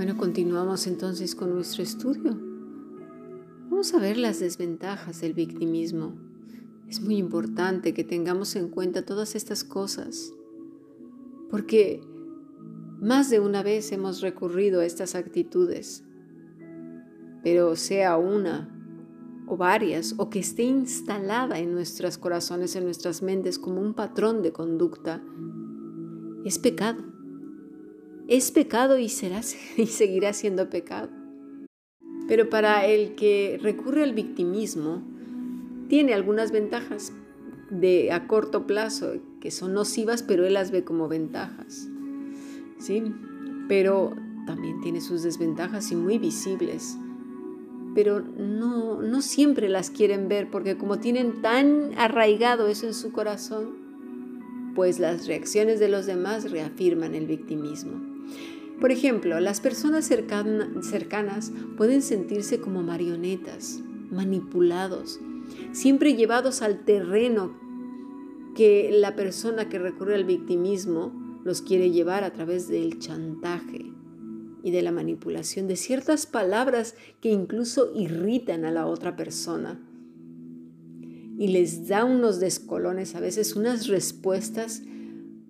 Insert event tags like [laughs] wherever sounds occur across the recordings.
Bueno, continuamos entonces con nuestro estudio. Vamos a ver las desventajas del victimismo. Es muy importante que tengamos en cuenta todas estas cosas, porque más de una vez hemos recurrido a estas actitudes, pero sea una o varias, o que esté instalada en nuestros corazones, en nuestras mentes como un patrón de conducta, es pecado. Es pecado y, será, [laughs] y seguirá siendo pecado. Pero para el que recurre al victimismo, tiene algunas ventajas de a corto plazo que son nocivas, pero él las ve como ventajas. ¿Sí? Pero también tiene sus desventajas y muy visibles pero no, no siempre las quieren ver porque como tienen tan arraigado eso en su corazón, pues las reacciones de los demás reafirman el victimismo. Por ejemplo, las personas cercanas pueden sentirse como marionetas, manipulados, siempre llevados al terreno que la persona que recurre al victimismo los quiere llevar a través del chantaje, y de la manipulación de ciertas palabras que incluso irritan a la otra persona. Y les da unos descolones, a veces unas respuestas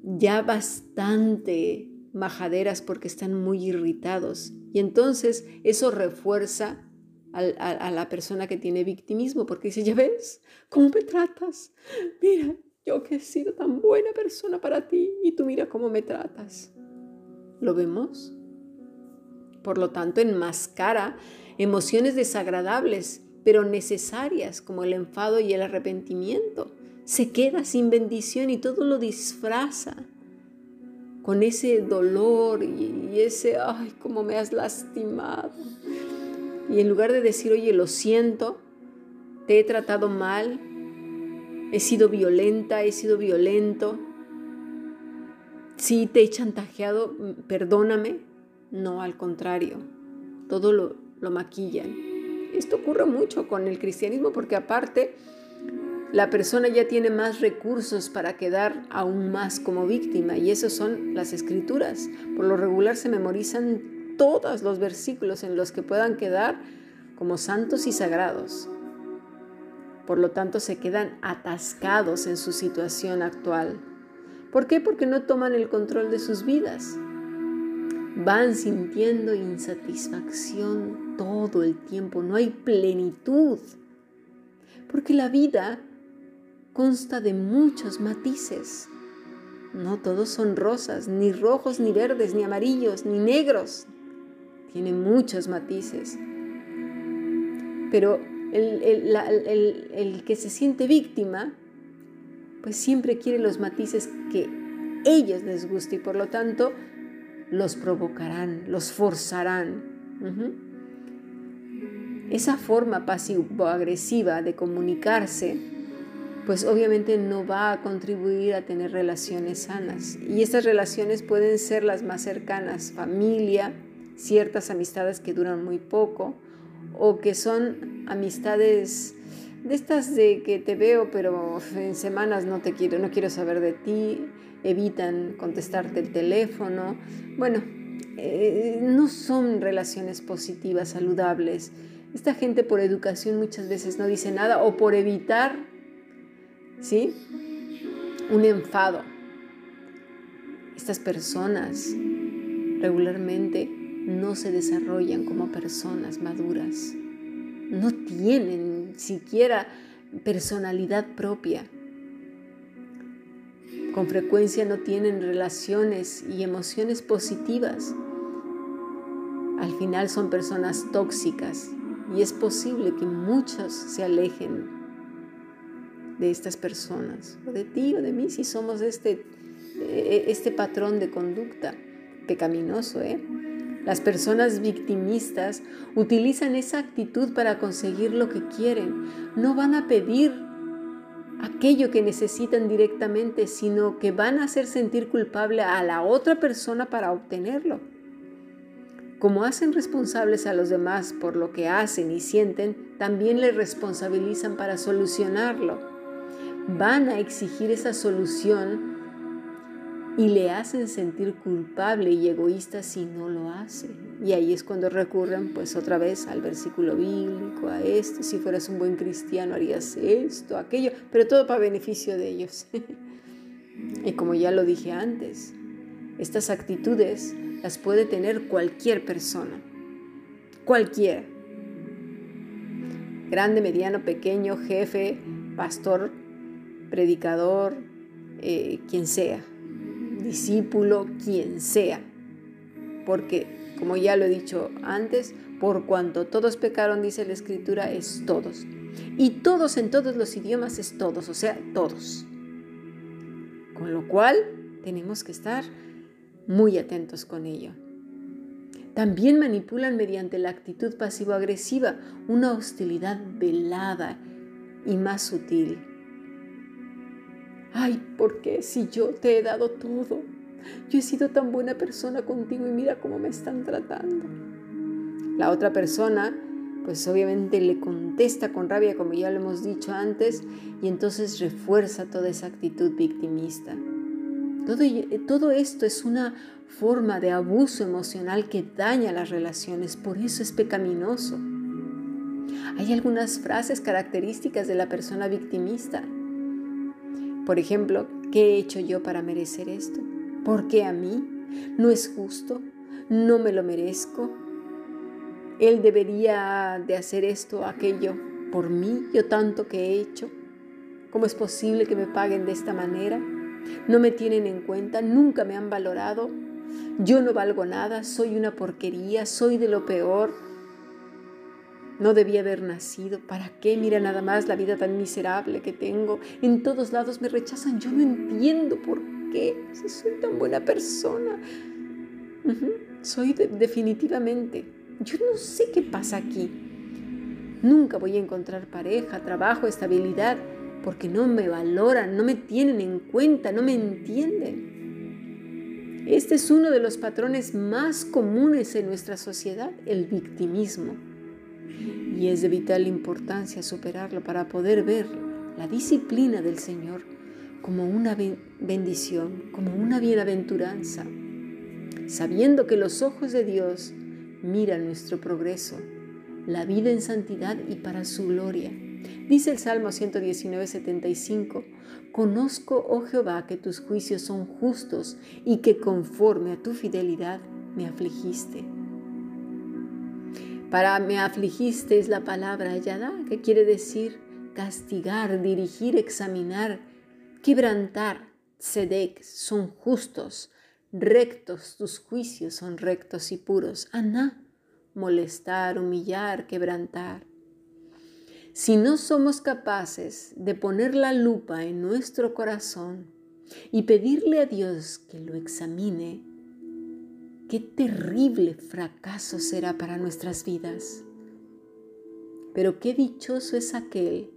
ya bastante majaderas porque están muy irritados. Y entonces eso refuerza a, la persona que tiene victimismo porque dice, ya ves, ¿cómo me tratas? Mira, yo que he sido tan buena persona para ti y tú mira cómo me tratas. ¿Lo vemos? Por lo tanto, enmascara emociones desagradables, pero necesarias, como el enfado y el arrepentimiento. Se queda sin bendición y todo lo disfraza con ese dolor y, ese, ay, cómo me has lastimado. Y en lugar de decir, oye, lo siento, te he tratado mal, he sido violenta, he sido violento, sí te he chantajeado, perdóname, no, al contrario, todo lo, maquillan. Esto ocurre mucho con el cristianismo porque aparte la persona ya tiene más recursos para quedar aún más como víctima y eso son las escrituras. Por lo regular se memorizan todos los versículos en los que puedan quedar como santos y sagrados. Por lo tanto se quedan atascados en su situación actual. ¿Por qué? Porque no toman el control de sus vidas van sintiendo insatisfacción todo el tiempo, no hay plenitud, porque la vida consta de muchos matices. No todos son rosas, ni rojos, ni verdes, ni amarillos, ni negros. Tiene muchos matices. Pero el, el, que se siente víctima, pues siempre quiere los matices que ellos les guste y por lo tanto los provocarán, los forzarán. Esa forma pasivo-agresiva de comunicarse, pues obviamente no va a contribuir a tener relaciones sanas. Y estas relaciones pueden ser las más cercanas, familia, ciertas amistades que duran muy poco, o que son amistades de estas de que te veo, pero en semanas no te quiero, no quiero saber de ti, evitan contestarte el teléfono. Bueno, eh, no son relaciones positivas, saludables. Esta gente por educación muchas veces no dice nada o por evitar, ¿sí? Un enfado. Estas personas regularmente no se desarrollan como personas maduras. No tienen siquiera personalidad propia con frecuencia no tienen relaciones y emociones positivas. Al final son personas tóxicas y es posible que muchos se alejen de estas personas, o de ti o de mí, si somos este, eh, este patrón de conducta pecaminoso. ¿eh? Las personas victimistas utilizan esa actitud para conseguir lo que quieren. No van a pedir aquello que necesitan directamente, sino que van a hacer sentir culpable a la otra persona para obtenerlo. Como hacen responsables a los demás por lo que hacen y sienten, también les responsabilizan para solucionarlo. van a exigir esa solución y le hacen sentir culpable y egoísta si no lo hace. Y ahí es cuando recurren pues otra vez al versículo bíblico, a esto, si fueras un buen cristiano harías esto, aquello, pero todo para beneficio de ellos. [laughs] y como ya lo dije antes, estas actitudes las puede tener cualquier persona, cualquiera. Grande, mediano, pequeño, jefe, pastor, predicador, eh, quien sea discípulo, quien sea. Porque, como ya lo he dicho antes, por cuanto todos pecaron, dice la escritura, es todos. Y todos en todos los idiomas es todos, o sea, todos. Con lo cual, tenemos que estar muy atentos con ello. También manipulan mediante la actitud pasivo-agresiva una hostilidad velada y más sutil Ay, ¿por qué si yo te he dado todo? Yo he sido tan buena persona contigo y mira cómo me están tratando. La otra persona, pues obviamente le contesta con rabia, como ya lo hemos dicho antes, y entonces refuerza toda esa actitud victimista. Todo, todo esto es una forma de abuso emocional que daña las relaciones, por eso es pecaminoso. Hay algunas frases características de la persona victimista. Por ejemplo, ¿qué he hecho yo para merecer esto? ¿Por qué a mí? ¿No es justo? ¿No me lo merezco? Él debería de hacer esto, aquello, por mí, yo tanto que he hecho. ¿Cómo es posible que me paguen de esta manera? No me tienen en cuenta, nunca me han valorado. Yo no valgo nada, soy una porquería, soy de lo peor. No debía haber nacido. ¿Para qué? Mira nada más la vida tan miserable que tengo. En todos lados me rechazan. Yo no entiendo por qué. Si soy tan buena persona. Soy definitivamente. Yo no sé qué pasa aquí. Nunca voy a encontrar pareja, trabajo, estabilidad, porque no me valoran, no me tienen en cuenta, no me entienden. Este es uno de los patrones más comunes en nuestra sociedad, el victimismo y es de vital importancia superarlo para poder ver la disciplina del Señor como una bendición, como una bienaventuranza, sabiendo que los ojos de Dios miran nuestro progreso, la vida en santidad y para su gloria. Dice el Salmo 119, 75, Conozco, oh Jehová, que tus juicios son justos y que conforme a tu fidelidad me afligiste. Para me afligiste es la palabra yada, que quiere decir castigar, dirigir, examinar, quebrantar. Sedek son justos, rectos, tus juicios son rectos y puros. Aná, molestar, humillar, quebrantar. Si no somos capaces de poner la lupa en nuestro corazón y pedirle a Dios que lo examine, qué terrible fracaso será para nuestras vidas. Pero qué dichoso es aquel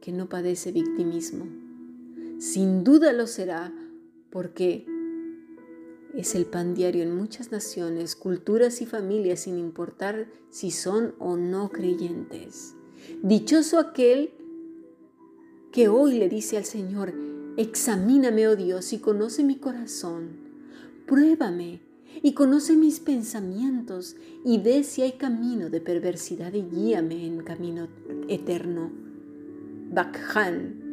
que no padece victimismo. Sin duda lo será porque es el pan diario en muchas naciones, culturas y familias sin importar si son o no creyentes. Dichoso aquel que hoy le dice al Señor, examíname, oh Dios, y conoce mi corazón, pruébame y conoce mis pensamientos y ve si hay camino de perversidad y guíame en camino eterno. Bakhan,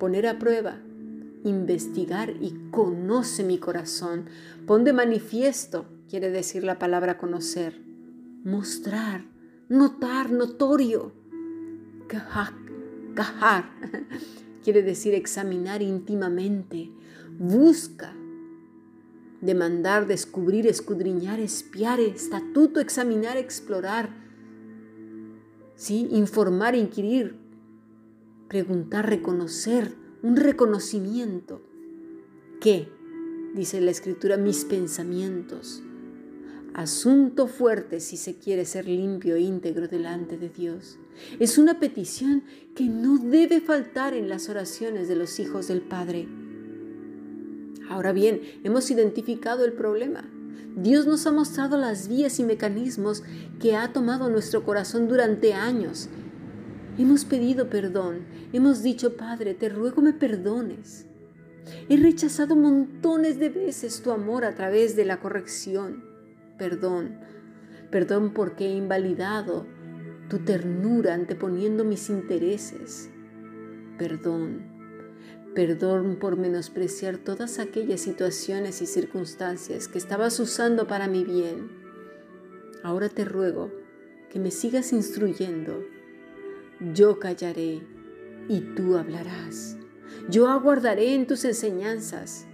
poner a prueba, investigar y conoce mi corazón. Pon de manifiesto, quiere decir la palabra conocer, mostrar, notar, notorio. Kahar, [laughs] quiere decir examinar íntimamente. Busca, demandar, descubrir, escudriñar, espiar, estatuto, examinar, explorar, ¿sí? informar, inquirir, preguntar, reconocer, un reconocimiento. ¿Qué? Dice la escritura, mis pensamientos. Asunto fuerte si se quiere ser limpio e íntegro delante de Dios. Es una petición que no debe faltar en las oraciones de los hijos del Padre. Ahora bien, hemos identificado el problema. Dios nos ha mostrado las vías y mecanismos que ha tomado nuestro corazón durante años Hemos pedido perdón, hemos dicho, Padre, te ruego me perdones. He rechazado montones de veces tu amor a través de la corrección. Perdón, perdón porque he invalidado tu ternura anteponiendo mis intereses. Perdón, perdón por menospreciar todas aquellas situaciones y circunstancias que estabas usando para mi bien. Ahora te ruego que me sigas instruyendo. Yo callaré y tú hablarás. Yo aguardaré en tus enseñanzas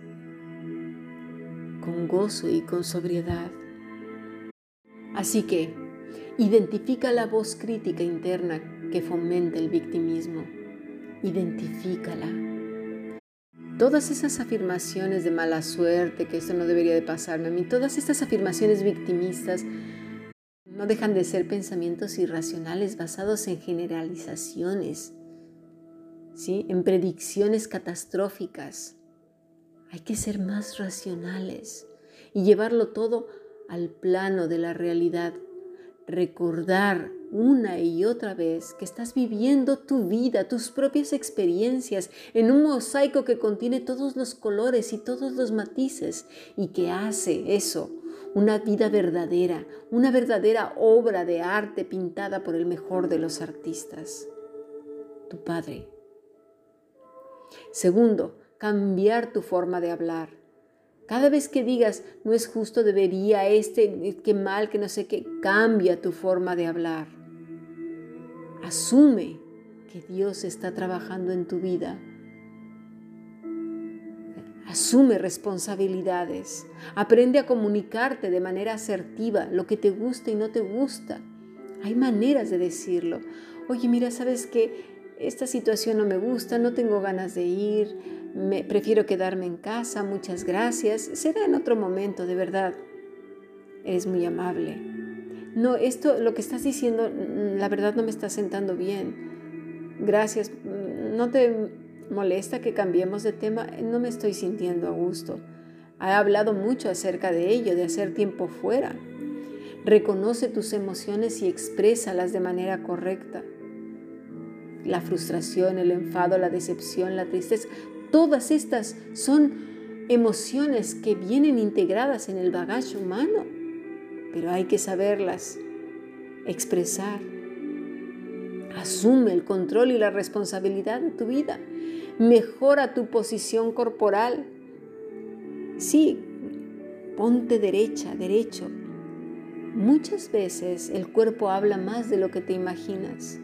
con gozo y con sobriedad. Así que identifica la voz crítica interna que fomenta el victimismo. Identifícala. Todas esas afirmaciones de mala suerte, que esto no debería de pasarme a mí, todas estas afirmaciones victimistas no dejan de ser pensamientos irracionales basados en generalizaciones en predicciones catastróficas. Hay que ser más racionales y llevarlo todo al plano de la realidad. Recordar una y otra vez que estás viviendo tu vida, tus propias experiencias en un mosaico que contiene todos los colores y todos los matices y que hace eso una vida verdadera, una verdadera obra de arte pintada por el mejor de los artistas, tu Padre. Segundo, cambiar tu forma de hablar. Cada vez que digas, no es justo, debería, este, qué mal, que no sé qué, cambia tu forma de hablar. Asume que Dios está trabajando en tu vida. Asume responsabilidades. Aprende a comunicarte de manera asertiva lo que te gusta y no te gusta. Hay maneras de decirlo. Oye, mira, ¿sabes qué? esta situación no me gusta, no tengo ganas de ir, me, prefiero quedarme en casa, muchas gracias. Será en otro momento, de verdad. Eres muy amable. No, esto, lo que estás diciendo, mm, la verdad no me está sentando bien. Gracias. Mm, ¿No te molesta que cambiemos de tema? No me estoy sintiendo a gusto. He hablado mucho acerca de ello, de hacer tiempo fuera. Reconoce tus emociones y exprésalas de manera correcta la frustración, el enfado, la decepción, la tristeza, todas estas son emociones que vienen integradas en el bagaje humano, pero hay que saberlas expresar. Asume el control y la responsabilidad de tu vida. Mejora tu posición corporal. Sí, ponte derecha, derecho. Muchas veces el cuerpo habla más de lo que te imaginas.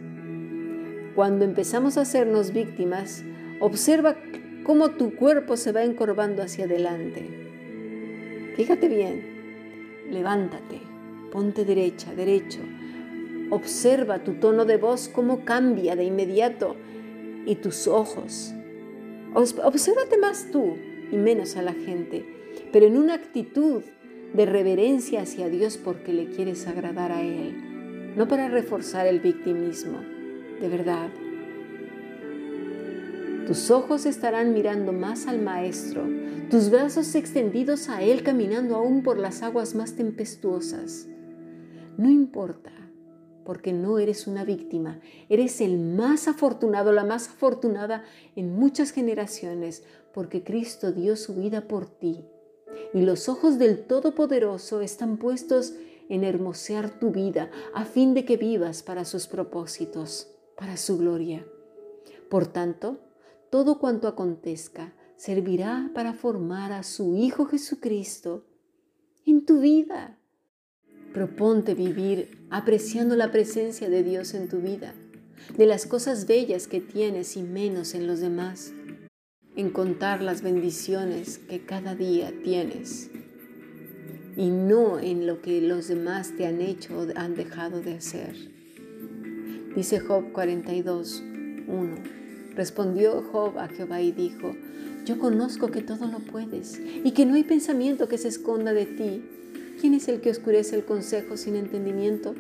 Cuando empezamos a hacernos víctimas, observa cómo tu cuerpo se va encorvando hacia adelante. Fíjate bien, levántate, ponte derecha, derecho. Observa tu tono de voz, cómo cambia de inmediato y tus ojos. Obsérvate más tú y menos a la gente, pero en una actitud de reverencia hacia Dios porque le quieres agradar a Él, no para reforzar el victimismo de verdad. Tus ojos estarán mirando más al Maestro, tus brazos extendidos a Él caminando aún por las aguas más tempestuosas. No importa, porque no eres una víctima, eres el más afortunado, la más afortunada en muchas generaciones, porque Cristo dio su vida por ti. Y los ojos del Todopoderoso están puestos en hermosear tu vida a fin de que vivas para sus propósitos para su gloria. Por tanto, todo cuanto acontezca servirá para formar a su Hijo Jesucristo en tu vida. Proponte vivir apreciando la presencia de Dios en tu vida, de las cosas bellas que tienes y menos en los demás, en contar las bendiciones que cada día tienes y no en lo que los demás te han hecho o han dejado de hacer. Dice Job 42, 1. Respondió Job a Jehová y dijo, yo conozco que todo lo puedes y que no hay pensamiento que se esconda de ti. ¿Quién es el que oscurece el consejo sin entendimiento?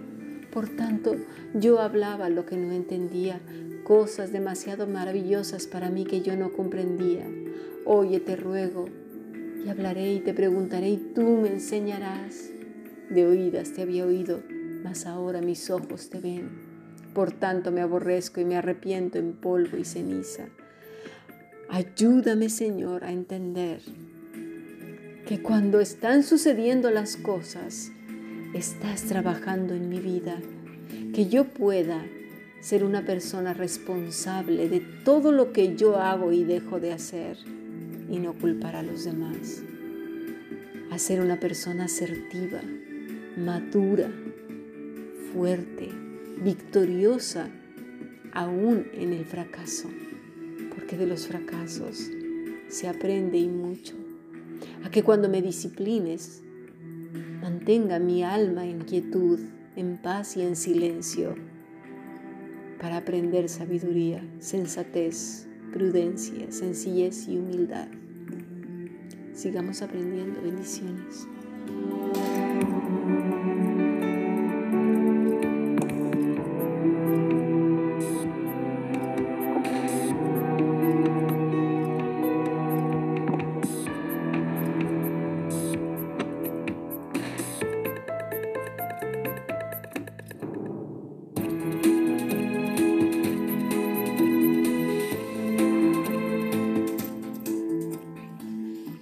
Por tanto, yo hablaba lo que no entendía, cosas demasiado maravillosas para mí que yo no comprendía. Oye, te ruego, y hablaré y te preguntaré y tú me enseñarás. De oídas te había oído, mas ahora mis ojos te ven. Por tanto me aborrezco y me arrepiento en polvo y ceniza. Ayúdame, Señor, a entender que cuando están sucediendo las cosas, estás trabajando en mi vida, que yo pueda ser una persona responsable de todo lo que yo hago y dejo de hacer y no culpar a los demás. A ser una persona asertiva, madura, fuerte, victoriosa, aún en el fracaso, porque de los fracasos se aprende y mucho. A que cuando me disciplines, mantenga mi alma en quietud, en paz y en silencio, para aprender sabiduría, sensatez, prudencia, sencillez y humildad. Sigamos aprendiendo bendiciones.